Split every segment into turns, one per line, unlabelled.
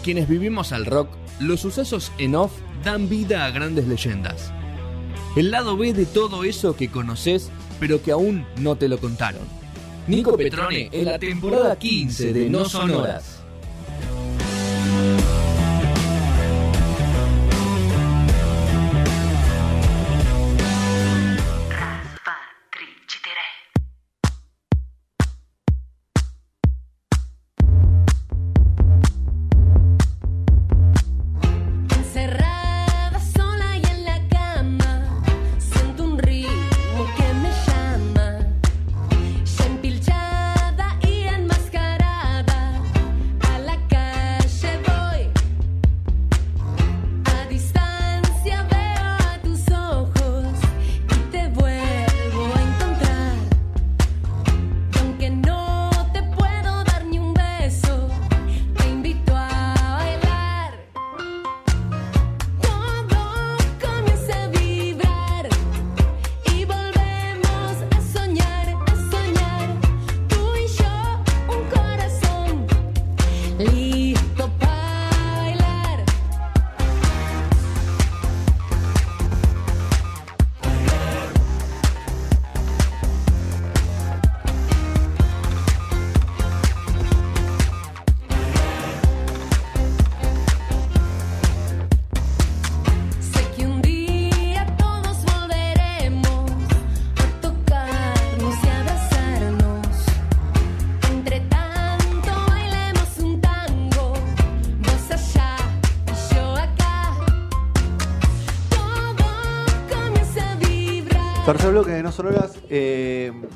quienes vivimos al rock, los sucesos en off dan vida a grandes leyendas. El lado B de todo eso que conoces, pero que aún no te lo contaron. Nico Petrone en la temporada 15 de No Sonoras.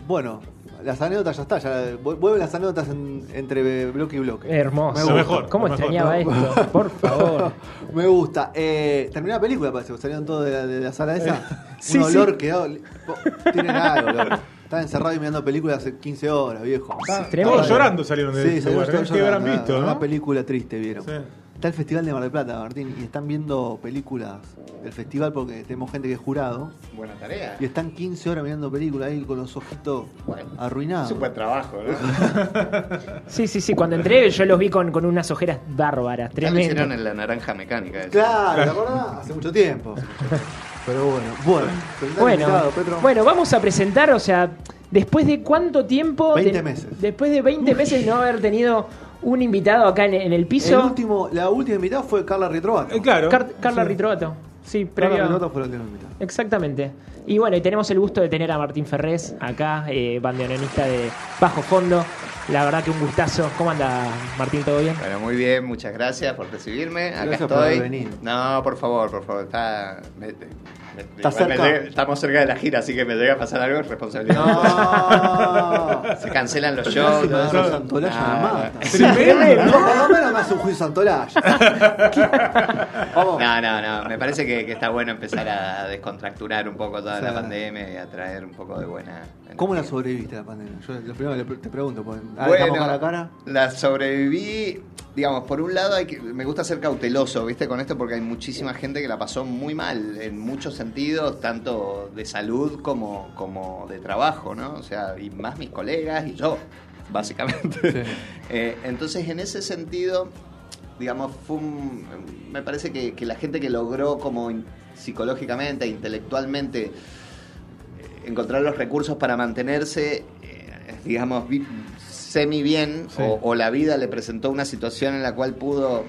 Bueno, las anécdotas ya está. Ya, vuelven las anécdotas entre bloque y bloque.
Hermoso. Me mejor. ¿Cómo extrañaba esto? Por favor.
Me gusta. Eh, terminó la película, parece. Salieron todos de la, sala esa. Un olor que Tienen algo, olor. Estaba encerrado y mirando películas hace 15 horas, viejo.
Todos llorando salieron de
Sí, salieron ¿eh? llorando. visto, Una película triste, vieron. Sí. Está el Festival de Mar del Plata, Martín, y están viendo películas del festival porque tenemos gente que es jurado.
Buena tarea.
Y están 15 horas mirando películas ahí con los ojitos arruinados.
Es un buen trabajo, ¿no?
sí, sí, sí. Cuando entré yo los vi con, con unas ojeras bárbaras. Tremendo.
hicieron en la naranja mecánica.
Claro, ¿te acordás? Hace mucho tiempo. Pero bueno, bueno.
Bueno, bueno, vamos a presentar, o sea, después de cuánto tiempo.
20 meses.
Después de 20 meses no haber tenido un invitado acá en, el piso.
El último, la última invitada fue Carla Ritrovato.
Eh, claro. Carla Ritrovato. Sí, previo. Carla Ritrovato fue la última invitada. Exactamente. Y bueno, y tenemos el gusto de tener a Martín Ferrés acá, eh, bandoneonista de Bajo Fondo. La verdad que un gustazo. ¿Cómo anda Martín? ¿Todo bien?
Bueno, muy bien, muchas gracias por recibirme. Acá estoy. venir. No, por favor, por favor. Está, estamos cerca de la gira, así que me llega a pasar algo es responsabilidad. No. Se cancelan los shows. No,
no. No, no, un juicio Santolaya.
no, no, no. Me parece que, que, está bueno empezar a descontracturar un poco toda la pandemia y a traer un poco de buena.
¿Cómo la sobreviviste la pandemia? Yo lo primero te pregunto, bueno,
la cara. La sobreviví digamos, por un lado hay que, me gusta ser cauteloso, ¿viste? Con esto porque hay muchísima gente que la pasó muy mal en muchos sentidos, tanto de salud como, como de trabajo, ¿no? O sea, y más mis colegas y yo, básicamente. Eh, entonces, en ese sentido, digamos, fue me parece que, la gente que logró como psicológicamente, intelectualmente, eh, encontrar los recursos para mantenerse, eh, digamos, semi bien o, la vida le presentó una situación en la cual pudo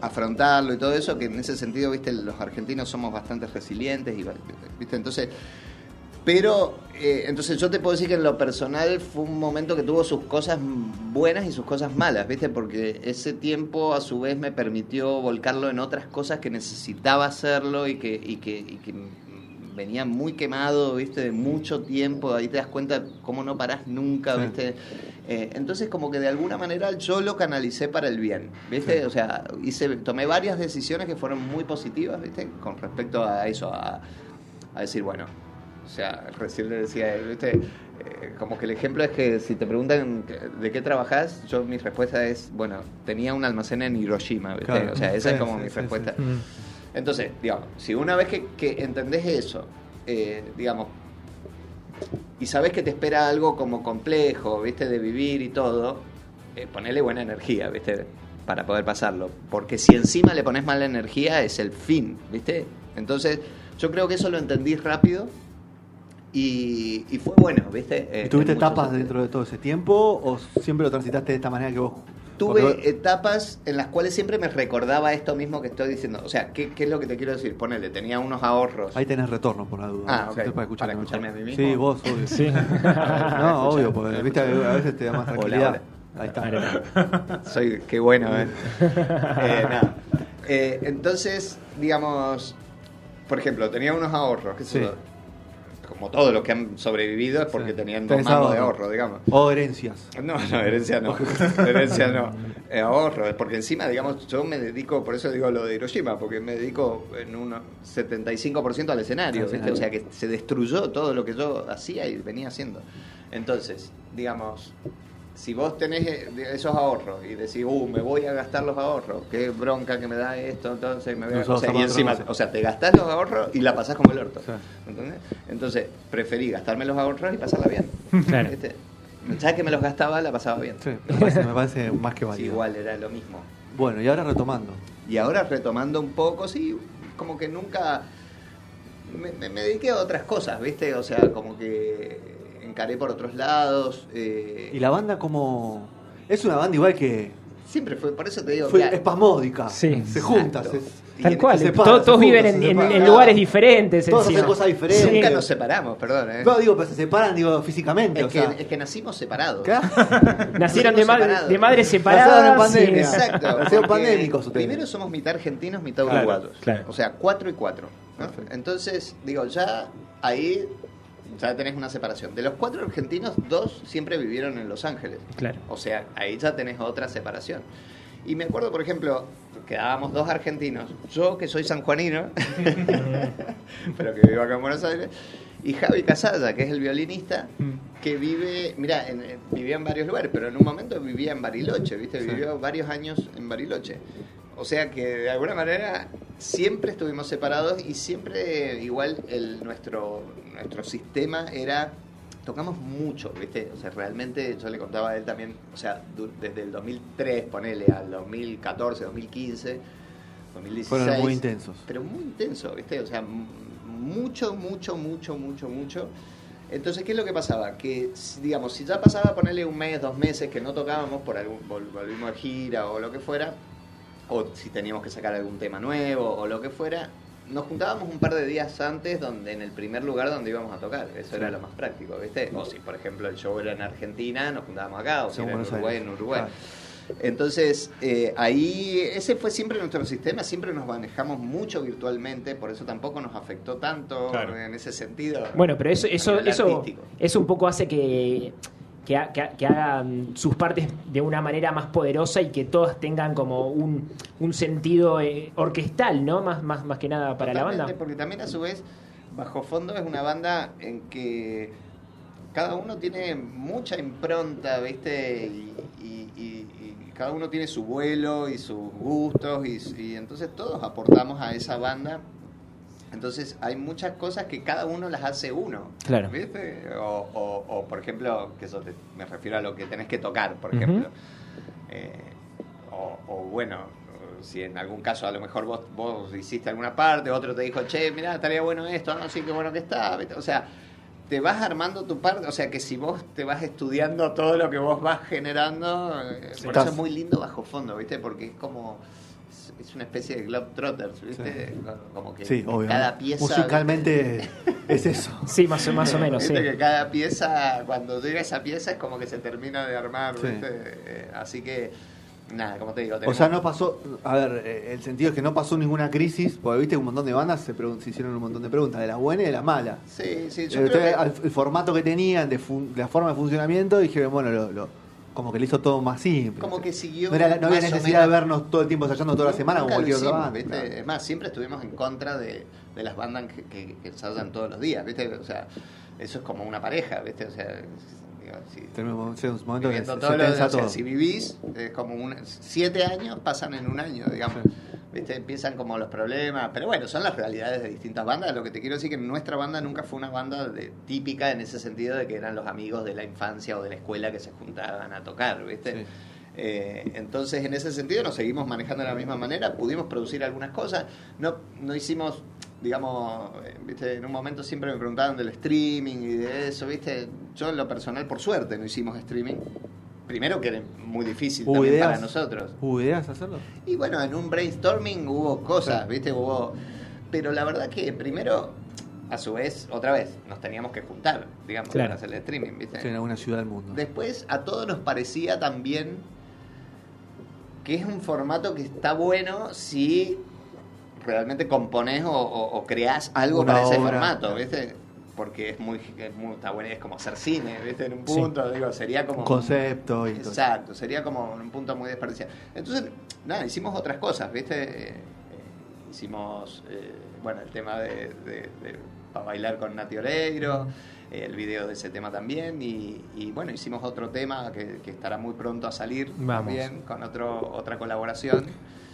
afrontarlo y todo eso, que en ese sentido, viste, los argentinos somos bastante resilientes y, viste, entonces, pero, eh, entonces yo te puedo decir que en lo personal fue un momento que tuvo sus cosas buenas y sus cosas malas, viste, porque ese tiempo a su vez me permitió volcarlo en otras cosas que necesitaba hacerlo y que, y que, y que venía muy quemado, viste, de mucho tiempo, ahí te das cuenta cómo no parás nunca, viste. Eh, entonces como que de alguna manera yo lo canalicé para el bien, viste, o sea, hice, tomé varias decisiones que fueron muy positivas, viste, con respecto a eso, a, decir, bueno, o sea, recién le decía, viste, eh, como que el ejemplo es que si te preguntan de qué trabajas, yo mi respuesta es, bueno, tenía un almacén en Hiroshima, ¿viste? o sea, esa es como mi respuesta. Entonces, digamos, si una vez que, entendés eso, eh, digamos, y sabes que te espera algo como complejo, ¿viste? De vivir y todo, eh, ponele buena energía, ¿viste? para poder pasarlo. Porque si encima le pones mala energía, es el fin, ¿viste? Entonces, yo creo que eso lo entendí rápido y, fue bueno, ¿viste?
¿Y tuviste etapas dentro de todo ese tiempo o siempre lo transitaste de esta manera que vos
tuve etapas en las cuales siempre me recordaba esto mismo que estoy diciendo. O sea, ¿qué, es lo que te quiero decir? Ponele, tenía unos ahorros.
Ahí tenés retorno, por la duda.
Ah, ok. para, escucharme a mí mismo.
Sí, vos, obvio. Sí. no, obvio, porque viste, a veces te da más tranquilidad. Ahí
está. Soy, qué bueno, ¿eh? eh nada. Eh, entonces, digamos, por ejemplo, tenía unos ahorros, que sí como todos los que han sobrevivido es porque tenían dos mangos de ahorro, digamos.
O herencias.
No, no, herencia no. herencia no. Eh, ahorro, porque encima, digamos, yo me dedico, por eso digo lo de Hiroshima, porque me dedico en un 75% al escenario, o sea que se destruyó todo lo que yo hacía y venía haciendo. Entonces, digamos, si vos tenés eh, esos ahorros y decís, uh, me voy a gastar los ahorros, qué bronca que me da esto, entonces me voy a... O sea, y encima, o sea, te gastás los ahorros y la pasás como el orto. ¿entendés? Entonces, preferí gastarme los ahorros y pasarla bien. Claro. Ya que me los gastaba, la pasaba bien.
Sí, me parece, más que válido.
igual, era lo mismo.
Bueno, y ahora retomando.
Y ahora retomando un poco, sí, como que nunca... me, me dediqué a otras cosas, ¿viste? O sea, como que encaré por otros lados. Eh,
¿Y la banda como...? Es una banda igual que...
Siempre fue, por eso te digo...
Fue espasmódica.
Sí.
Se junta.
Tal cual. todos, viven en, lugares diferentes.
Todos hacen cosas diferentes.
Nunca nos separamos, perdón. ¿eh?
No, digo, pero se separan digo, físicamente.
Es,
o
que,
sea.
es que nacimos separados.
Nacieron de, de madres separadas.
en pandemia. Exacto. Nacieron pandémicos
ustedes. Primero somos mitad argentinos, mitad uruguayos. O sea, cuatro y cuatro. Entonces, digo, ya ahí ya tenés una separación. De los cuatro argentinos, dos siempre vivieron en Los Ángeles.
Claro.
O sea, ahí ya tenés otra separación. Y me acuerdo, por ejemplo, quedábamos dos argentinos. Yo, que soy sanjuanino, pero que vivo acá en Buenos Aires, y Javi Casalla, que es el violinista, mm. Que vive, mira, vivía en varios lugares, pero en un momento vivía en Bariloche, ¿viste? Vivió varios años en Bariloche. O sea que de alguna manera siempre estuvimos separados y siempre igual el, nuestro, nuestro sistema era tocamos mucho, ¿viste? O sea, realmente yo le contaba a él también, o sea, desde el 2003, ponele, al 2014, 2015, 2016.
Fueron muy intensos.
Pero muy intensos, ¿viste? O sea, mucho, mucho, mucho, mucho, mucho. Entonces, ¿qué es lo que pasaba? Que, digamos, si ya pasaba, ponerle un mes, dos meses que no tocábamos por algún, volvimos a gira o lo que fuera, o si teníamos que sacar algún tema nuevo o lo que fuera, nos juntábamos un par de días antes donde en el primer lugar donde íbamos a tocar. Eso era lo más práctico, ¿viste? O si, por ejemplo, el show era en Argentina, nos juntábamos acá, o si era en Uruguay, en Uruguay. Entonces, eh, ahí, ese fue siempre nuestro sistema, siempre nos manejamos mucho virtualmente, por eso tampoco nos afectó tanto en ese sentido.
Bueno, pero eso, eso, eso, eso un poco hace que que, hagan sus partes de una manera más poderosa y que todas tengan como un, sentido eh, orquestal, ¿no? Más, más, más que nada para la banda.
Porque también a su vez, Bajo Fondo es una banda en que cada uno tiene mucha impronta, ¿viste? Y, cada uno tiene su vuelo y sus gustos y entonces todos aportamos a esa banda entonces hay muchas cosas que cada uno las hace uno.
Claro.
¿Viste? O, o, por ejemplo, que eso me refiero a lo que tenés que tocar, por ejemplo. Eh, o, bueno, si en algún caso a lo mejor vos, vos hiciste alguna parte, otro te dijo, che, mira, estaría bueno esto, no, sí, qué bueno que está. O sea, te vas armando tu parte, o sea que si vos te vas estudiando todo lo que vos vas generando, eh, por eso es muy lindo bajo fondo, ¿viste? Porque es como es una especie de Globetrotters, ¿viste? Como que cada pieza.
Musicalmente es eso.
Sí, más, o, más o menos.
¿Viste que cada pieza, cuando llega esa pieza, es como que se termina de armar, ¿viste? Eh, así que. Nada, como te digo.
O sea, no pasó. A ver, eh, el sentido es que no pasó ninguna crisis, porque viste un montón de bandas se, hicieron un montón de preguntas, de las buenas y de las malas.
Sí, sí,
yo eh, el, formato que tenían, de, la forma de funcionamiento, dijeron, bueno, lo como que le hizo todo más simple.
Como que siguió.
No, había necesidad de vernos todo el tiempo ensayando toda la semana como cualquier otra banda.
Es más, siempre estuvimos en contra de, de las bandas que, que, ensayan todos los días, ¿viste? O sea, eso es como una pareja, ¿viste? O sea, si,
Tenemos un momento que
se, si vivís, es como un, siete años pasan en un año, digamos. ¿viste? Empiezan como los problemas, pero bueno, son las realidades de distintas bandas. Lo que te quiero decir es que nuestra banda nunca fue una banda de, típica en ese sentido de que eran los amigos de la infancia o de la escuela que se juntaban a tocar, ¿viste? Eh, entonces, en ese sentido, nos seguimos manejando de la misma manera, pudimos producir algunas cosas, no, no hicimos, digamos, eh, ¿viste? en un momento siempre me preguntaban del streaming y de eso, ¿viste? Yo en lo personal, por suerte, no hicimos streaming. Primero que era muy difícil también para nosotros.
¿Hubo ideas hacerlo?
Y bueno, en un brainstorming hubo cosas, ¿viste? Hubo... Pero la verdad que primero a su vez, otra vez, nos teníamos que juntar, digamos, para hacer el streaming, ¿viste?
en alguna ciudad del mundo.
Después, a todos nos parecía también que es un formato que está bueno si realmente compones o, creas algo para ese formato, ¿viste? Porque es muy, es muy, está bueno, es como hacer cine, ¿viste? En un punto, digo, sería como...
Un concepto y
Exacto, sería como un punto muy desperdiciado. Entonces, nada, hicimos otras cosas, ¿viste? Eh, hicimos, eh, bueno, el tema de para bailar con Nati Oreiro, el video de ese tema también y, bueno, hicimos otro tema que, estará muy pronto a salir también con otro, otra colaboración.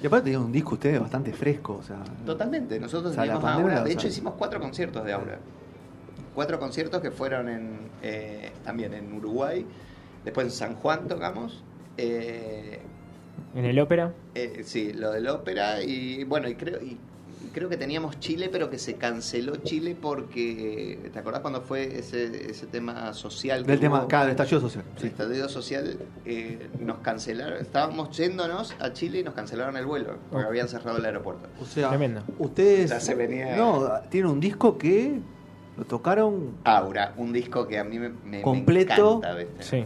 Y aparte un disco ustedes bastante fresco, o sea...
Totalmente, nosotros teníamos Aura, de hecho hicimos cuatro conciertos de Aura. Cuatro conciertos que fueron en, eh, también en Uruguay, después en San Juan tocamos. Eh,
¿En el ópera?
Eh, sí, lo del ópera y bueno, y creo... Y creo que teníamos Chile, pero que se canceló Chile porque, ¿te acordás cuando fue ese, ese tema social?
Del tema, claro, el estallido social.
El estallido social, eh, nos cancelaron, estábamos yéndonos a Chile y nos cancelaron el vuelo, porque habían cerrado el aeropuerto.
O sea, Tremendo. ustedes... se venía... No, tienen un disco que lo tocaron...
Aura, un disco que a mí me,
completo,
me encanta,
Sí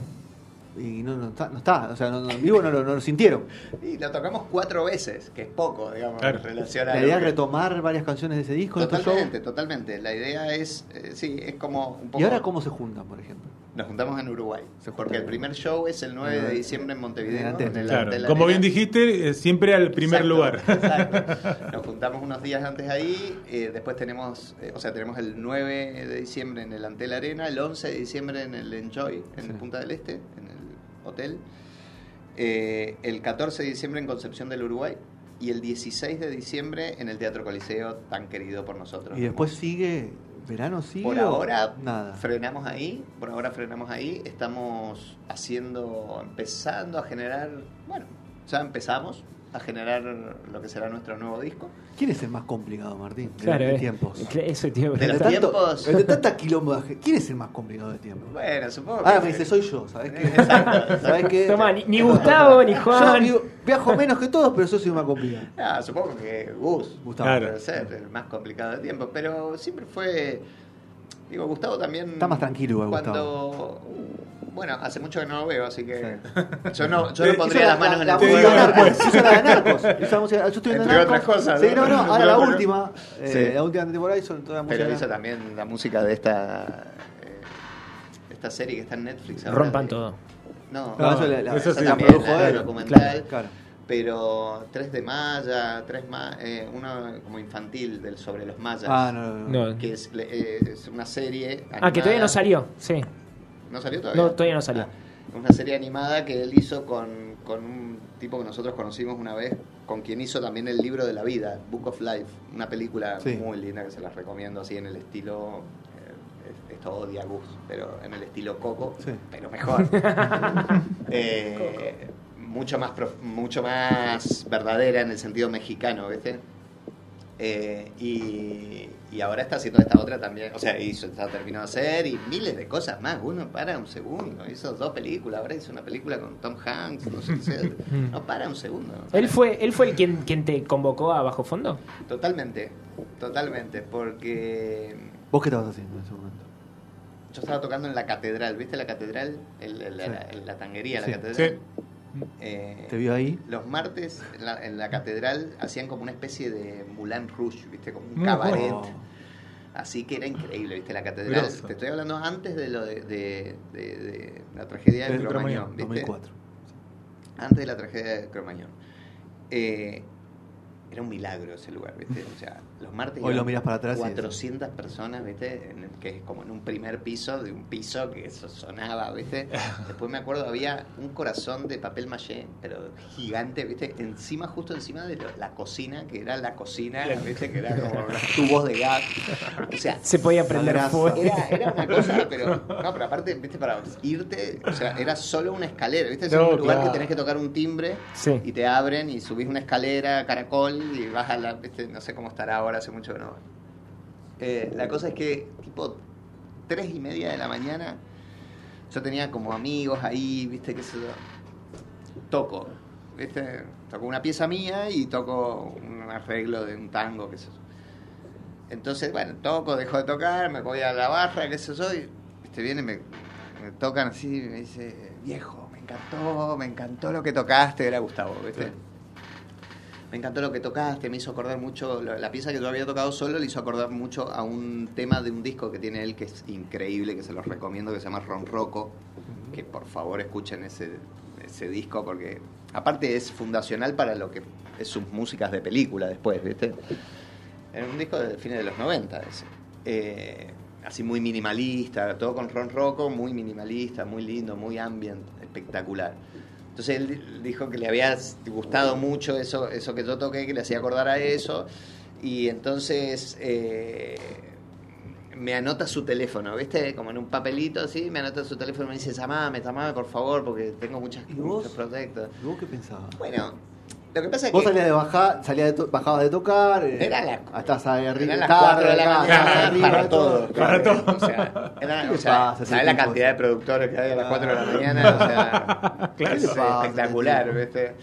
y no, no, está, no está, o sea, no, en vivo no lo, no lo, sintieron.
Y lo tocamos cuatro veces, que es poco, digamos,
en relación a. La idea es retomar varias canciones de ese disco.
Totalmente, totalmente. La idea es, eh, sí, es como
un poco. ¿Y ahora cómo se juntan, por ejemplo?
Nos juntamos en Uruguay, porque el primer show es el 9 de diciembre en Montevideo. claro.
Como bien dijiste, eh, siempre al primer lugar.
Exacto. Nos juntamos unos días antes ahí, eh, después tenemos, o sea, tenemos el 9 de diciembre en el Antel Arena, el 11 de diciembre en el Enjoy, en Punta del Este, en hotel. Eh, el 14 de diciembre en Concepción del Uruguay y el 16 de diciembre en el Teatro Coliseo, tan querido por nosotros.
¿Y después sigue, verano sigue?
Por ahora nada. frenamos ahí, por ahora frenamos ahí, estamos haciendo, empezando a generar, bueno, ya empezamos, a generar lo que será nuestro nuevo disco.
¿Quién es el más complicado, Martín?
Claro,
de,
tiempos.
Eso,
tío,
de los tiempos.
De tanta quilombo. ¿Quién es el más complicado de tiempo?
Bueno, supongo.
Ahora me dice, soy yo, ¿sabes qué? Exacto,
¿Sabes qué? Toma, ni, Gustavo ni Juan.
Yo viajo menos que todos, pero yo soy más complicado.
Ah, supongo que Gus. Gustavo. Claro. ser el más complicado de tiempo. Pero siempre fue. Digo, Gustavo también.
Está más tranquilo, igual,
Cuando. Bueno, hace mucho que no lo veo, así que yo no, yo no pondría las manos en la,
la música. Hizo la de Narcos. Yo estoy viendo
Entre otras cosas.
Sí, no, no, ahora la última. Eh, la última temporada hizo toda la música.
Pero hizo también la música de esta eh, esta serie que está en Netflix.
Rompan todo.
No,
no, eso, la,
eso sí, la produjo él. documental. Claro, Pero 3 de Maya, 3 ma eh, uno como infantil del sobre los mayas.
Ah, no, no,
no. Que es, eh, es una serie.
Animada. Ah, que todavía no salió, sí.
¿No salió todavía?
No, todavía no salió.
Ah, una serie animada que él hizo con, con, un tipo que nosotros conocimos una vez, con quien hizo también el libro de la vida, Book of Life, una película muy linda que se las recomiendo así en el estilo eh, esto odia Gus, pero en el estilo Coco, pero mejor. eh, mucho más mucho más verdadera en el sentido mexicano, ¿viste? Eh, y, y ahora está haciendo esta otra también, o sea, hizo, está terminado de hacer y miles de cosas más. Uno para un segundo, hizo dos películas, ahora hizo una película con Tom Hanks, no sé qué No para un segundo.
¿Él fue, él fue el quien, quien te convocó a Bajo Fondo?
Totalmente, totalmente, porque...
¿Vos qué estabas haciendo en ese momento?
Yo estaba tocando en la catedral, ¿viste la catedral? la, tanguería, la catedral.
Eh, ¿Te vio ahí?
Los martes en la, catedral hacían como una especie de Moulin Rouge, ¿viste? Como un cabaret. Así que era increíble, ¿viste? La catedral. Te estoy hablando antes de lo de, la tragedia de Cromañón, ¿viste? Antes de la tragedia de Cromañón. Eh, era un milagro ese lugar, ¿viste? O sea, los martes
Hoy lo miras para atrás
400 personas, ¿viste? En que es como en un primer piso de un piso que eso sonaba, ¿viste? Después me acuerdo había un corazón de papel maché, pero gigante, ¿viste? Encima, justo encima de la cocina, que era la cocina, ¿viste? Que era como los tubos de gas. O sea,
se podía prender fuego.
Era, era, una cosa, pero no, pero aparte, ¿viste? Para irte, o sea, era solo una escalera, ¿viste? Es un lugar que tenés que tocar un timbre y te abren y subís una escalera, caracol y vas a la, no sé cómo estará ahora, hace mucho que no. Eh, la cosa es que, tipo, tres y media de la mañana, yo tenía como amigos ahí, viste, que se toco, viste, toco una pieza mía y toco un arreglo de un tango, qué sé yo. Entonces, bueno, toco, dejo de tocar, me voy a la barra, qué sé yo, y viste, viene, me, me tocan así y me dice, viejo, me encantó, me encantó lo que tocaste, era Gustavo, viste me encantó lo que tocaste, me hizo acordar mucho, la pieza que yo había tocado solo le hizo acordar mucho a un tema de un disco que tiene él que es increíble, que se los recomiendo, que se llama Ron Rocco, que por favor escuchen ese, ese disco porque aparte es fundacional para lo que es sus músicas de película después, ¿viste? Es un disco de fines de los 90 ese. Eh, así muy minimalista, todo con Ron Rocco, muy minimalista, muy lindo, muy ambient, espectacular. Entonces él dijo que le había gustado mucho eso, eso que yo toqué, que le hacía acordar a eso. Y entonces eh, me anota su teléfono, ¿viste? Como en un papelito así, me anota su teléfono y me dice, llamame, llamame por favor, porque tengo muchas,
¿Y vos? ¿Y vos qué pensabas?
Bueno, lo que pasa es
Vos
que.
salías de bajar, salías de bajabas de tocar. Eh,
era la,
hasta ahí arriba.
Eran las 4 de la mañana.
arriba,
para todo.
Para todo.
O sea, era, o sea ¿sabes la cantidad de productores que hay a las 4 de la mañana? O sea,
claro,
es espectacular, ¿viste?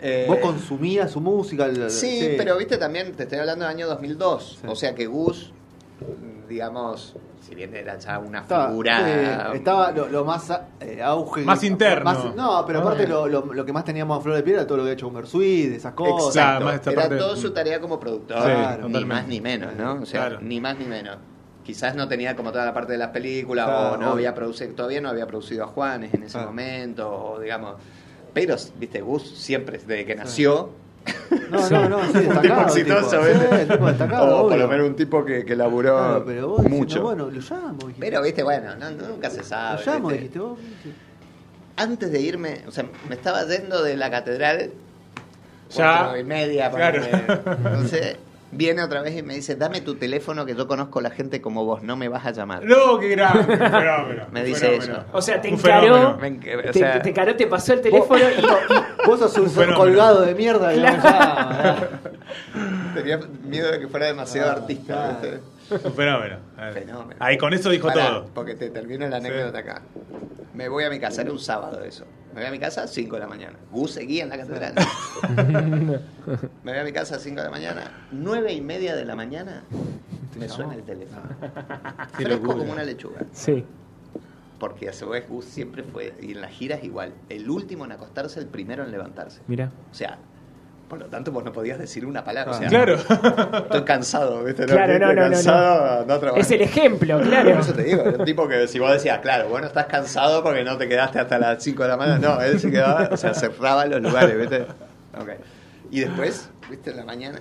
Eh, Vos consumías su música.
Sí, sí, pero viste también, te estoy hablando del año 2002. Sí. O sea que Gus, digamos, si bien era ya una figura.
Estaba, estaba lo, lo, más eh, auge.
Más interno.
Más, no, pero aparte lo, lo, lo, que más teníamos a flor de piel era todo lo que había hecho Homer Sweet, esas cosas.
Exacto. Era toda su tarea como productor. Claro, ni más ni menos, ¿no? O sea, claro. ni más ni menos. Quizás no tenía como toda la parte de las películas, claro, o no había producido, todavía no había producido a Juanes en ese momento, o digamos. Pero, viste, Gus siempre, desde que nació,
no, no, no, sí, destacado.
un tipo exitoso, ¿viste?
Sí, tipo destacado,
o por lo menos un tipo que, que laburó
claro, pero vos
mucho.
Diciendo, bueno, lo llamo. Dijiste.
Pero, viste, bueno, no, nunca se sabe.
Lo llamo,
¿viste?
dijiste vos.
Antes de irme, o sea, me estaba yendo de la catedral.
Ya.
Cuatro y media,
Claro.
Entonces, viene otra vez y me dice, dame tu teléfono que yo conozco a la gente como vos, no me vas a llamar.
No, qué grande. fenómeno,
Me dice
fenómeno.
eso.
O sea, te
Un
encaró,
o
te,
sea-
te encaró, te pasó el teléfono y
Vos sos un,
fenómeno.
colgado de mierda y no me llama,
Tenía miedo de que fuera demasiado artista.
claro.
Un fenómeno.
Fenómeno.
Ahí con eso dijo
Pará,
todo.
Porque te termino la anécdota acá. Me voy a mi casa, era un sábado eso. Me voy a mi casa a 5 de la mañana. Gus seguía en la catedral. me voy a mi casa a 5 de la mañana. 9 y media de la mañana me suena el teléfono.
Qué
Fresco
locura.
como una lechuga.
Sí.
Porque a su vez Gus siempre fue, y en las giras igual, el último en acostarse, el primero en levantarse.
Mira.
O sea, por lo tanto vos no podías decir una palabra. O sea,
Claro.
Estoy cansado, ¿viste?
Claro,
Estoy
no, no, no,
cansado, no trabajo.
Es el ejemplo,
Por
claro.
eso te digo, un tipo que si vos decías, claro, bueno, estás cansado porque no te quedaste hasta las 5 de la mañana, no, él se quedaba, o sea, cerraba los lugares, ¿viste? Ok. Y después, ¿viste? En la mañana,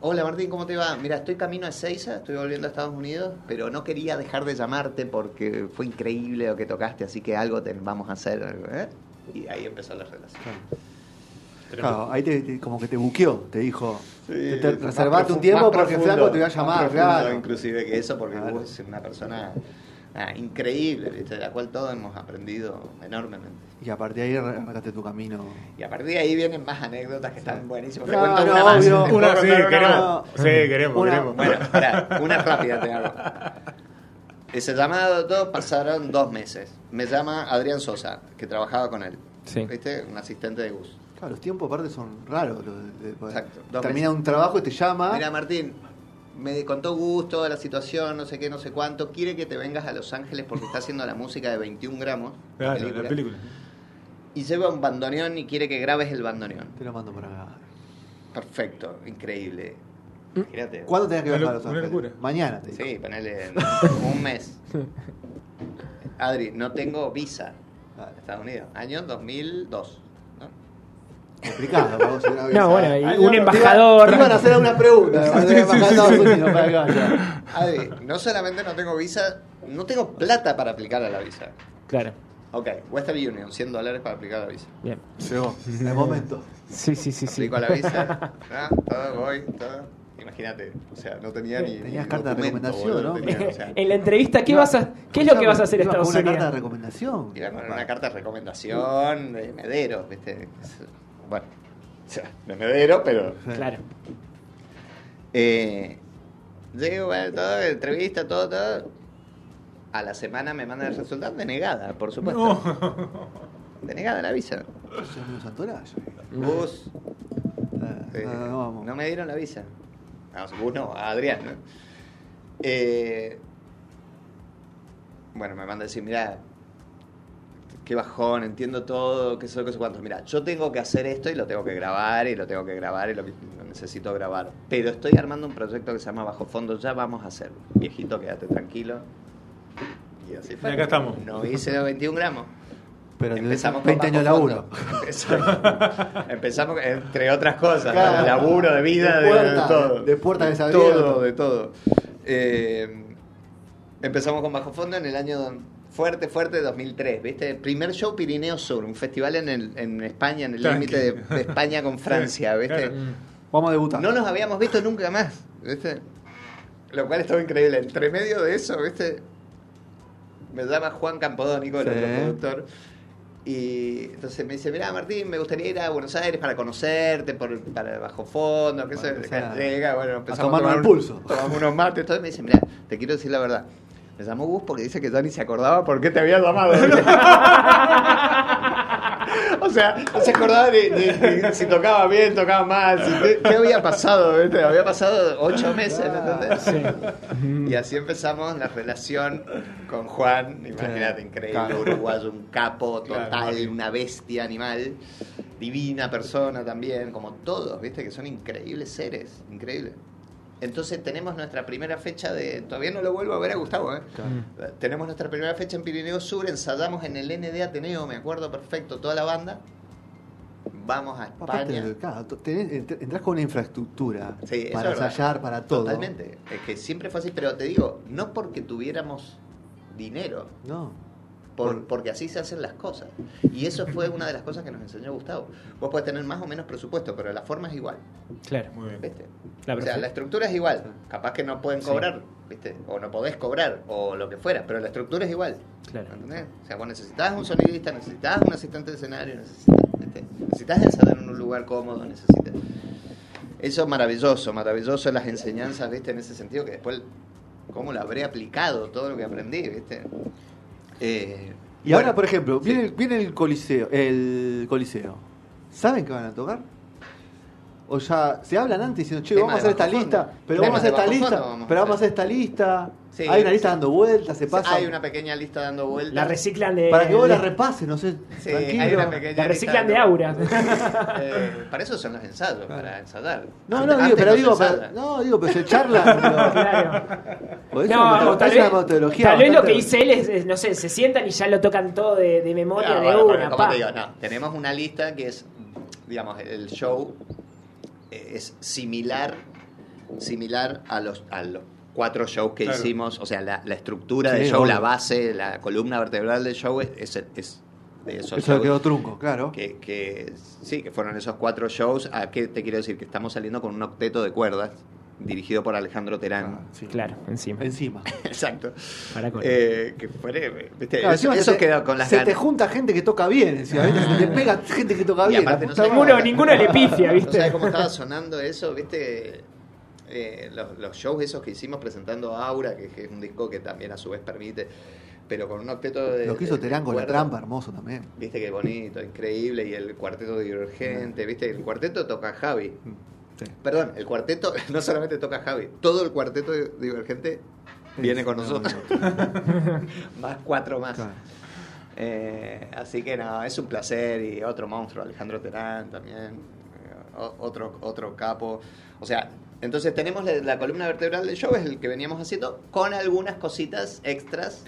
hola Martín, ¿cómo te va? Mira, estoy camino a Ezeiza, estoy volviendo a Estados Unidos, pero no quería dejar de llamarte porque fue increíble lo que tocaste, así que algo te vamos a hacer, ¿eh? Y ahí empezó la relación.
Claro, ahí te, te- como que te buqueó, te dijo. te, te
más
reservaste un tiempo porque
profundo,
Flaco te voy a llamar, claro.
Inclusive que eso, porque
Claro.
vos es una persona ah, increíble, ¿viste? de la cual todos hemos aprendido enormemente.
Y a partir de ahí arrancaste tu camino.
Y a partir de ahí vienen más anécdotas que están buenísimas.
No, no,
una más.
obvio.
¿Te
Una, sí, queremos. Sí, queremos,
Una-
queremos.
Bueno, pará, una rápida te hago. Ese llamado, todo pasaron dos meses. Me llama Adrián Sosa, que trabajaba con él.
Sí.
¿Viste? Un asistente de Gus.
Claro, los tiempos aparte son raros. de- de-
Exacto, dos
Termina
meses.
un trabajo y te llama.
Mira, Martín, me contó Gus toda la situación, no sé qué, no sé cuánto. Quiere que te vengas a Los Ángeles porque está haciendo la música de 21 gramos. la
Claro,
película,
la película.
Y lleva un bandoneón y quiere que grabes el bandoneón.
Te lo mando para acá.
Perfecto, increíble. Imagínate.
¿Cuándo tenés que viajar a Los Ángeles?
locura.
Mañana, te digo.
Sí, ponele un mes. Adri, no tengo visa Estados Unidos. Año 2002. ¿No?
Complicado para vos una visa.
No, bueno, y
Ay,
un
no,
embajador.
Te iban a hacer una pregunta. de de Estados Unidos para que vaya.
Adi, no solamente no tengo visa, no tengo plata para aplicar a la visa.
Claro.
Ok, Western Union, 100 dólares para aplicar a la visa.
Bien.
Llegó. En el momento.
Sí, sí, sí, sí.
Aplico a la visa, ah, todo, voy, todo. Imagínate, o sea, no tenía ni.
Tenías
ni
carta de recomendación,
boludo,
¿no?
tenía, o sea,
En la entrevista, ¿qué, vas a, ¿qué es lo que vas a hacer en Estados
una carta de
Unidos?
recomendación.
Con una carta de recomendación de Medero, ¿viste? Bueno, o sea, de Medero, pero.
Claro.
Eh, llego, bueno, todo, entrevista, todo, todo. A la semana me mandan el resultado denegada, por supuesto. Denegada la visa.
Yo soy un santorayo.
Bus.
Eh, no, no, vamos.
no me dieron la visa. Vamos, bus no, a Adrián, ¿no? Eh, bueno, me manda a decir, mira, qué bajón, entiendo todo, qué sé qué sé cuánto. Mira, yo tengo que hacer esto y lo tengo que grabar y lo tengo que grabar y lo, lo necesito grabar. Pero estoy armando un proyecto que se llama Bajo Fondo, ya vamos a hacerlo. Viejito, quédate tranquilo. Y así fue.
Y acá estamos.
No hice los 21 gramos.
Pero
Empezamos
empezamos
con
20 años laburo.
Empezamos, empezamos, entre otras cosas,
Claro.
de laburo, de vida,
De
de,
puerta,
de todo.
de puertas
De todo, de todo. Eh, empezamos con Bajo Fondo en el año fuerte, fuerte 2003, ¿viste? Primer show Pirineo Sur, un festival en, el, en España, en el límite de, de España con Francia, ¿viste?
Claro.
Vamos a debutar.
No nos habíamos visto nunca más, ¿viste? Lo cual estuvo increíble. Entre medio de eso, ¿viste? Me llama Juan Campodónico, el
Sí.
otro productor. Y entonces me dice, mira Martín, me gustaría ir a Buenos Aires para conocerte, por, para el bajo fondo, qué sé,
empezar a-
llega, bueno, empezamos
tomarnos
tomar
el
un-
pulso.
Tomamos unos mates, todo, y me dice, mira, te quiero decir la verdad. Me llamó Gus porque dice que Tony se acordaba por qué te había llamado. o sea, no se acordaba ni, ni- ni si tocaba bien, tocaba mal, si- qué, qué había pasado, ¿viste? Había pasado ocho meses, ¿entendés? Y así empezamos la relación con Juan, imagínate, increíble,
Claro.
uruguayo, un capo total,
Claro.
una bestia animal, divina persona también, como todos, ¿viste? Que son increíbles seres, increíbles. Entonces tenemos nuestra primera fecha de. Todavía no lo vuelvo a ver a Gustavo, ¿eh? Tenemos nuestra primera fecha en Pirineo Sur, ensayamos en el ND Ateneo, me acuerdo perfecto, toda la banda. Vamos a
Aparte,
España.
claro, tenés- entr- entras con una infraestructura
Sí,
para ensayar, para todo.
Totalmente. Es que siempre fue así, pero te digo, no porque tuviéramos dinero,
No.
Por- porque así se hacen las cosas. Y eso fue una de las cosas que nos enseñó Gustavo. Vos podés tener más o menos presupuesto, pero la forma es igual.
Claro.
Muy bien.
¿Viste?
La
o sea, la estructura es igual. Capaz que no pueden
Sí.
cobrar, ¿viste? O no podés cobrar, o lo que fuera, pero la estructura es igual.
Claro.
¿Entendés? O sea, vos necesitas un sonidista, necesitas un asistente de escenario, necesitas, ¿viste? necesitas ensayar en un lugar cómodo, necesitas. Eso es maravilloso, maravilloso las enseñanzas, ¿viste? En ese sentido, que después, ¿cómo lo habré aplicado todo lo que aprendí, ¿viste? Eh,
Y
bueno,
ahora, por ejemplo, viene, el, viene el coliseo, el coliseo. ¿Saben qué van a tocar? O ya se hablan antes diciendo, che, vamos a hacer esta lista, pero vamos a hacer esta lista, pero vamos a
hacer.
esta lista.
Sí,
Hay una lista
sí.
dando vueltas, se pasa.
Hay una pequeña lista dando vueltas.
La reciclan de.
Para que vos la repases, no sé,
Sí,
tranquilo.
hay una pequeña
La reciclan
lista
de aura.
Eh, para eso son los ensayos, para ensayar.
No, no, digo, pero
se
digo, no, digo, pero se charla. pero-
Claro.
Pues es
No, tal
es una
vez,
metodología
tal vez lo que dice él es, es, no sé, se sientan y ya lo tocan todo de, de memoria
Claro,
de una.
como te digo, no, tenemos una lista que es, digamos, el show es similar, similar a los, a los cuatro shows que
Claro.
hicimos, o sea, la, la estructura
Sí,
del show,
obvio.
la base, la columna vertebral del show es, es, es de esos
Eso
shows.
quedó trunco, claro.
Que, que sí, que fueron esos cuatro shows. ¿A qué te quiero decir? Que estamos saliendo con un octeto de cuerdas dirigido por Alejandro Terán.
Ah, sí.
Claro, encima.
Encima.
Exacto.
Para con-
Eh, que fue, ¿viste?
Claro,
eso
encima se
eso
te-
quedó con las
Se te junta gente que toca bien, encima, ¿viste? se te pega gente que toca
Y
bien.
aparte no.
Ninguno, ninguno le pifia,
¿No
¿viste?
sabes cómo estaba sonando eso? ¿Viste? Eh, los, los shows esos que hicimos presentando Aura, que, que es un disco que también a su vez permite, pero con un octeto de.
Lo que hizo
de-
Terán con la trampa, hermoso también.
Viste qué bonito, increíble. Y el cuarteto divergente, ¿viste? El cuarteto toca Javi.
Sí.
Perdón, el cuarteto no solamente toca Javi, todo el cuarteto divergente viene con
no,
nosotros. más cuatro más.
Claro.
Eh, así que no, es un placer y otro monstruo, Alejandro Terán también, eh, otro, otro capo. O sea, Entonces tenemos la, columna vertebral del show, es el que veníamos haciendo, con algunas cositas extras.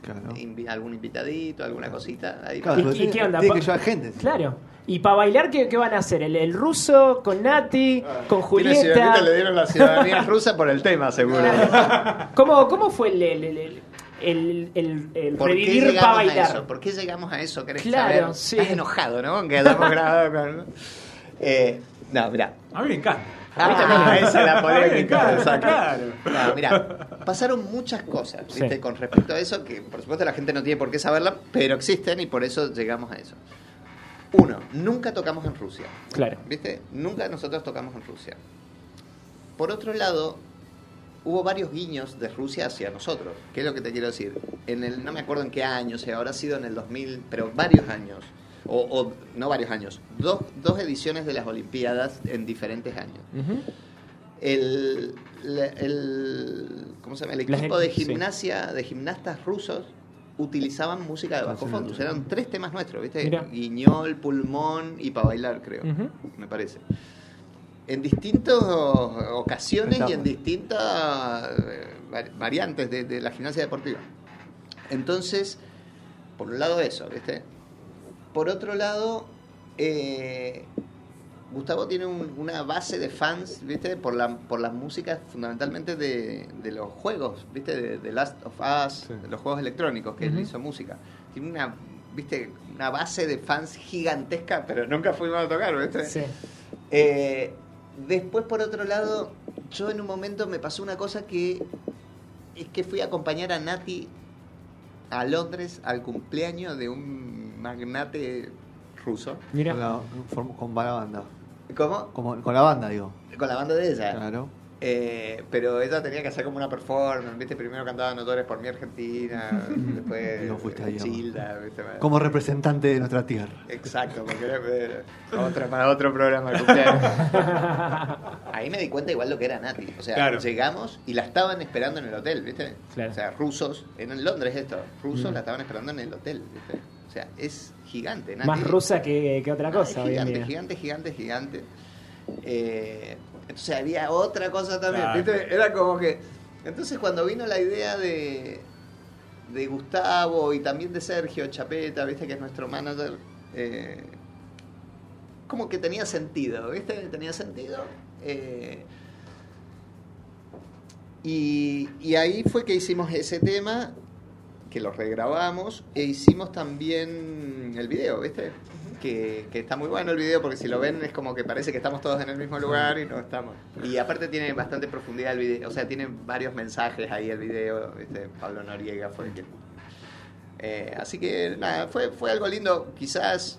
algún invitadito, alguna cosita.
Ahí ¿Y, qué onda? Tiene que llevar gente. Claro. ¿Y para bailar qué, van a hacer? ¿El, ruso con Nati? Ah, ¿Con Julieta?
Le dieron la ciudadanía rusa por el tema, seguro.
¿Cómo, ¿Cómo fue el, el, el, el,
¿Por revivir para bailar? Eso? ¿Por qué llegamos a eso? ¿Querés claro, Sí. Estás enojado, ¿no? Que hayamos grabado con... Eh, no, mira.
A mí me encanta.
Ah, esa es la polémica. Claro. No, mira, pasaron muchas cosas ¿viste? con respecto a eso, que por supuesto la gente no tiene por qué saberla, pero existen y por eso llegamos a eso. Uno, nunca tocamos en Rusia.
Claro.
¿Viste? Nunca nosotros tocamos en Rusia. Por otro lado, hubo varios guiños de Rusia hacia nosotros. ¿Qué es lo que te quiero decir? En el, no me acuerdo en qué año, o sea, habrá sido en el 2000, pero varios años. O, no varios años, dos, dos, ediciones de las Olimpiadas en diferentes años. el, ¿cómo se llama? el equipo de gimnasia, de gimnastas rusos, utilizaban música de bajo fondo. eran tres temas nuestros, ¿viste? Guiñol, pulmón y para bailar, creo, me parece. En distintas ocasiones y en distintas eh, variantes de, la gimnasia deportiva. Entonces, por un lado eso, ¿viste? Por otro lado, eh, Gustavo tiene una base de fans, ¿viste? Por, la, por las músicas fundamentalmente de, los juegos, ¿viste? De, Last of Us, de los juegos electrónicos que él hizo música. Tiene una, ¿viste? Una base de fans gigantesca, pero nunca fuimos a tocar, ¿viste? Sí. Eh, después, por otro lado, yo en un momento me pasó una cosa que es que fui a acompañar a Nati a Londres al cumpleaños de un magnate ruso.
Mira. Con la, con la banda.
¿Cómo?
Como, con la banda, digo.
Con la banda de ella.
Claro.
Eh, pero ella tenía que hacer como una performance, ¿viste? Primero cantaba Notores por mi Argentina, después
Digo, fuiste
Childa,
¿viste? Como representante de nuestra tierra.
Exacto, porque era otra, para otro programa. Ahí me di cuenta igual lo que era Nati. O sea, llegamos y la estaban esperando en el hotel, ¿viste? O sea, rusos, en Londres esto, rusos mm. la estaban esperando en el hotel, ¿viste? O sea, es gigante.
Más rusa que, otra cosa.
gigante, gigante, gigante, gigante, eh, entonces había otra cosa también. ¿viste? Era como que. Entonces cuando vino la idea de, de Gustavo y también de Sergio Chapeta, ¿viste? que es nuestro manager, eh, como que tenía sentido, ¿viste? Tenía sentido. Eh, y, y, ahí fue que hicimos ese tema que lo regrabamos e hicimos también el video, ¿viste? Que, está muy bueno el video porque si lo ven es como que parece que estamos todos en el mismo lugar y no estamos. Y aparte tiene bastante profundidad el video, o sea, tiene varios mensajes ahí el video, ¿viste? Pablo Noriega fue el que... Eh, así que nada, fue, fue algo lindo, quizás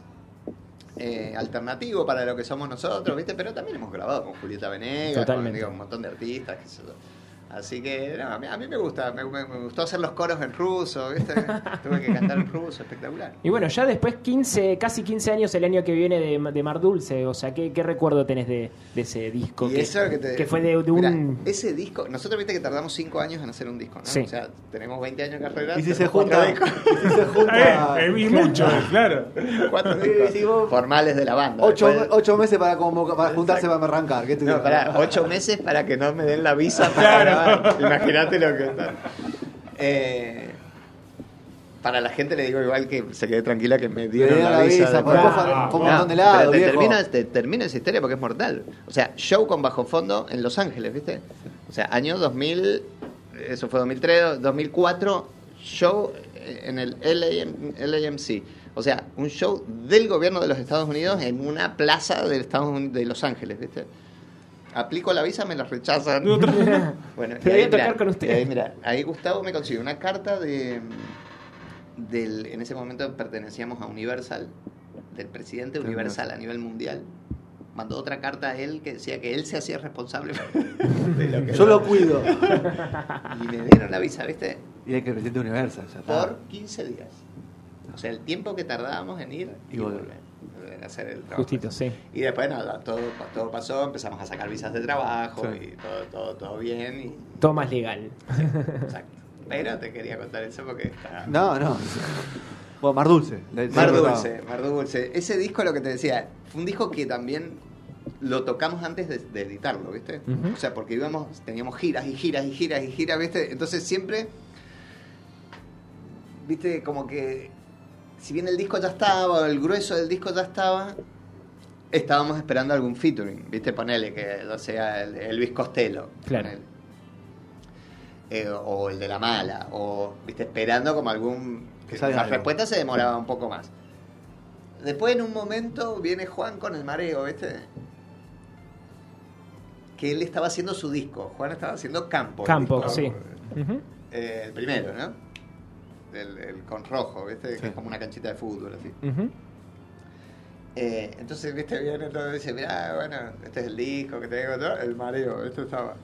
eh, alternativo para lo que somos nosotros, ¿viste? Pero también hemos grabado con Julieta Venegas, con un montón de artistas, qué sé yo. Así que a, mí, me gusta, me, gustó hacer los coros en ruso, ¿viste? tuve que cantar en ruso, espectacular.
Y bueno, ya después 15, casi 15 años el año que viene de, de Mar Dulce, o sea, ¿qué, recuerdo tenés de, ese disco?
que, que,
fue de, un...
ese disco, nosotros viste que tardamos 5 años en hacer un disco, ¿no?
Sí.
O sea, tenemos 20 años de carrera.
Y si se junta... y si se junta...
Eh, eh, mucho, claro.
Cuatro discos formales de la banda.
8 meses para, como, para juntarse para arrancar. ¿Qué
no, para 8 meses para que no me den la visa para claro. Imagínate lo que eh, para la gente le digo igual que se quede tranquila que me dieron la, visa. te, termina, esa historia porque es mortal. O sea, show con bajo fondo en Los Ángeles, ¿viste? O sea, año 2000, eso fue 2003, 2004, show en el LAMC. O sea, un show del gobierno de los Estados Unidos en una plaza de, Estados de Los Ángeles, ¿viste? Aplico la visa, me la rechazan.
bueno, y ahí, tocar con usted.
Ahí, mira, ahí Gustavo me consiguió una carta de. Del, en ese momento pertenecíamos a Universal, del presidente Universal a nivel mundial. Mandó otra carta a él que decía que él se hacía responsable
de lo que Yo lo cuido.
Y me dieron la visa, ¿viste?
Y el que presidente Universal.
Por 15 días. O sea, el tiempo que tardábamos en ir y, volver hacer el trabajo.
Justito, sí.
Y después nada, todo, todo pasó, empezamos a sacar visas de trabajo y todo, todo, todo bien. Y...
Todo más legal.
exacto. Pero te quería contar eso porque está...
No, no. Bueno, Mar Dulce.
Mar Dulce, Mar Dulce. Ese disco, lo que te decía, fue un disco que también lo tocamos antes de, editarlo, ¿viste? O sea, porque íbamos, teníamos giras y giras y giras y giras, ¿viste? Entonces siempre, ¿viste? Como que, si bien el disco ya estaba, el grueso del disco ya estaba, estábamos esperando algún featuring, ¿viste? Ponele que no sea el, Luis Costello.
Claro.
Eh, o el de la mala, o, ¿viste? Esperando como algún... Que la respuesta se demoraba un poco más. Después en un momento viene Juan con el mareo, ¿viste? Que él estaba haciendo su disco. Juan estaba haciendo Campo.
Campo, sí.
Eh, el primero, ¿no? El, con rojo, ¿viste? Que es como una canchita de fútbol, así. Eh, entonces, ¿viste? Viene todo y dice, mira, bueno, este es el disco que tengo, el mareo, esto estaba.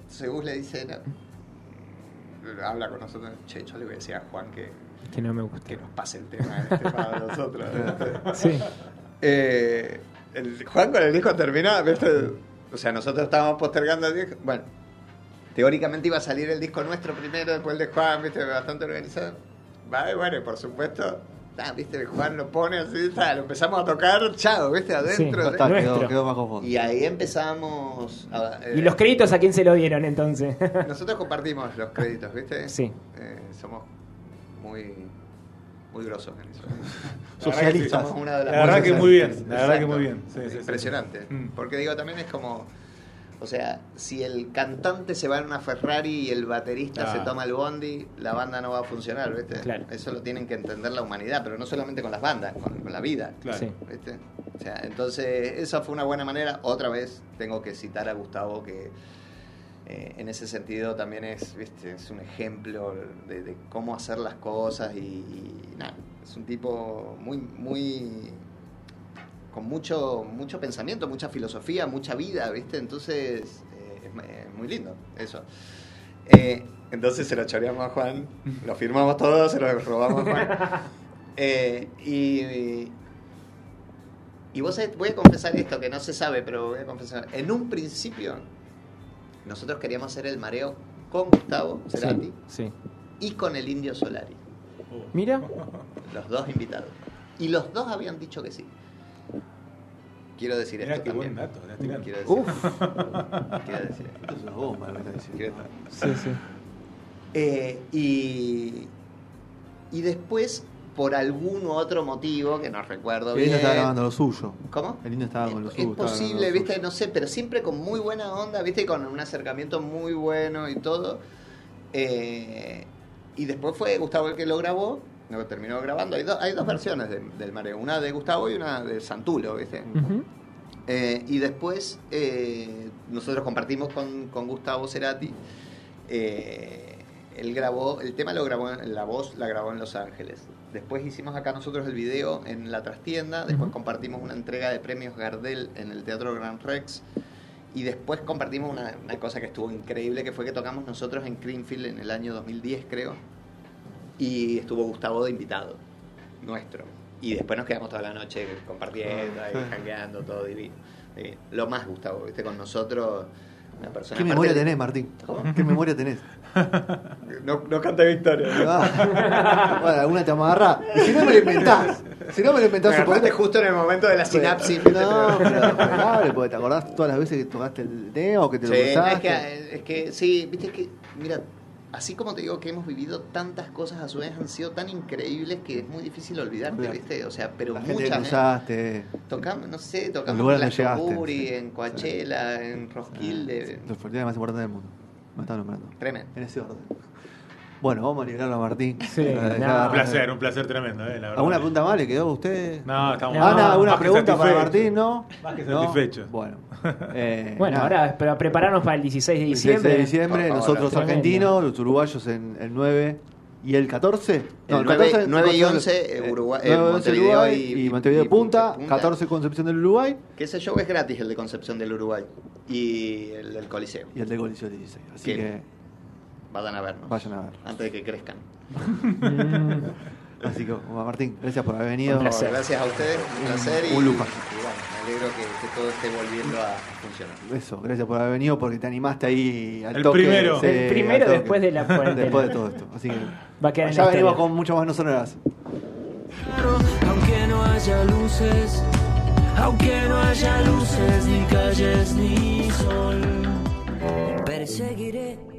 Entonces Gus le dice, no, habla con nosotros, che, yo le voy a decir a Juan que
que no me gusta.
Que nos pase el tema este para nosotros.
sí.
Eh, el, Juan con el disco termina, o sea, nosotros estábamos postergando el disco. Bueno, teóricamente iba a salir el disco nuestro primero, después el de Juan, ¿viste? bastante organizado. Vale, bueno, por supuesto, ah, ¿viste? Juan lo pone así, lo empezamos a tocar, chao, ¿viste? Adentro.
quedó, quedó más
Y ahí empezamos.
¿Y los créditos a quién se lo dieron entonces?
nosotros compartimos los créditos, ¿viste?
Sí.
Eh, somos muy muy grosos en eso.
Socialistas.
la, verdad que muy bien, la verdad que muy bien.
Impresionante. Mm. Porque digo, también es como, o sea, si el cantante se va en una Ferrari y el baterista se toma el bondi, la banda no va a funcionar, ¿viste? Eso lo tienen que entender la humanidad, pero no solamente con las bandas, con, la vida. ¿viste? O sea, entonces, esa fue una buena manera. Otra vez tengo que citar a Gustavo que eh, en ese sentido también es, ¿viste? es un ejemplo de, cómo hacer las cosas y, nada, es un tipo muy, muy con mucho, mucho pensamiento, mucha filosofía, mucha vida, ¿viste? Entonces eh, es, muy lindo eso. Eh, entonces se lo choreamos a Juan, lo firmamos todos, se lo robamos a Juan. y, y vos voy a confesar esto que no se sabe, pero voy a confesar. En un principio nosotros queríamos hacer el mareo con Gustavo Cerati y con el Indio Solari.
Mira.
Los dos invitados. Y los dos habían dicho que sí. Quiero decir esto
qué
también.
Buen dato,
quiero decir, Uf. quiero decir
esto. es una bomba,
Sí, sí.
Eh, y, y después por algún otro motivo que no recuerdo bien.
El estaba grabando lo suyo.
¿Cómo?
El niño estaba con lo suyo.
Es posible, viste, no sé, pero siempre con muy buena onda, viste, con un acercamiento muy bueno y todo. Eh, y después fue Gustavo el que lo grabó, lo terminó grabando. Hay, hay dos versiones del mareo, una de Gustavo y una de Santulo, viste. Eh, y después eh, nosotros compartimos con, con Gustavo Cerati. él grabó, el tema lo grabó, la voz la grabó en Los Ángeles. Después hicimos acá nosotros el video en la trastienda, después compartimos una entrega de premios Gardel en el Teatro Gran Rex y después compartimos una, cosa que estuvo increíble, que fue que tocamos nosotros en Greenfield en el año 2010 creo y estuvo Gustavo de invitado, nuestro. Y después nos quedamos toda la noche compartiendo, ahí, hackeando, todo divino. Lo más Gustavo, viste, con nosotros
¿Qué memoria tenés, Martín? ¿Qué memoria tenés?
no, no canta Victoria.
Ah. bueno, alguna te amarra. Y si no me lo inventás. Si no me lo inventás,
me justo en el momento de la sinapsis.
No, pero, porque te acordás todas las veces que tocaste el tema o que te lo sí,
Es que, es que sí, viste es que, mira, así como te digo que hemos vivido tantas cosas a su vez han sido tan increíbles que es muy difícil olvidarte, ¿viste? O sea, pero
la
muchas.
¿eh?
Tocamos, no sé, tocamos en la Buri, en Coachella, en Roskilde.
Los festivales más importantes del mundo. Me están nombrando.
Tremendo.
En ese orden. Bueno, vamos a liberarlo a Martín.
Sí, un
placer, un placer tremendo, eh, la verdad.
¿Alguna pregunta más le quedó a usted?
No, estamos
Ana, ¿alguna pregunta para Martín? ¿No?
Más que satisfechos.
Bueno.
Eh, bueno, ahora pero prepararnos para el 16 de diciembre.
El 16 de diciembre, nosotros argentinos, los uruguayos en el 9 y el 14.
No, el, 14, 9, y 11 eh, Uruguay, 9,
eh, Montevideo Uruguay, y, y, Montevideo Punta, Punta, 14 Concepción del Uruguay.
Que ese show es gratis, el de Concepción del Uruguay. Y el del Coliseo.
Y el del Coliseo 16. Así que
Vayan a vernos.
Vayan a ver.
Antes de que crezcan.
Así que, Martín, gracias por haber venido.
Gracias a ustedes, un placer.
Y, un lujo.
me alegro que, todo esté volviendo a funcionar.
Eso, gracias por haber venido porque te animaste ahí al
el
toque.
Primero.
el primero después de la cuarentena.
Después de todo esto. Así que
Va a quedar
ya venimos con mucho más no sonoras.
Aunque no haya luces aunque no haya luces ni calles ni sol. Perseguiré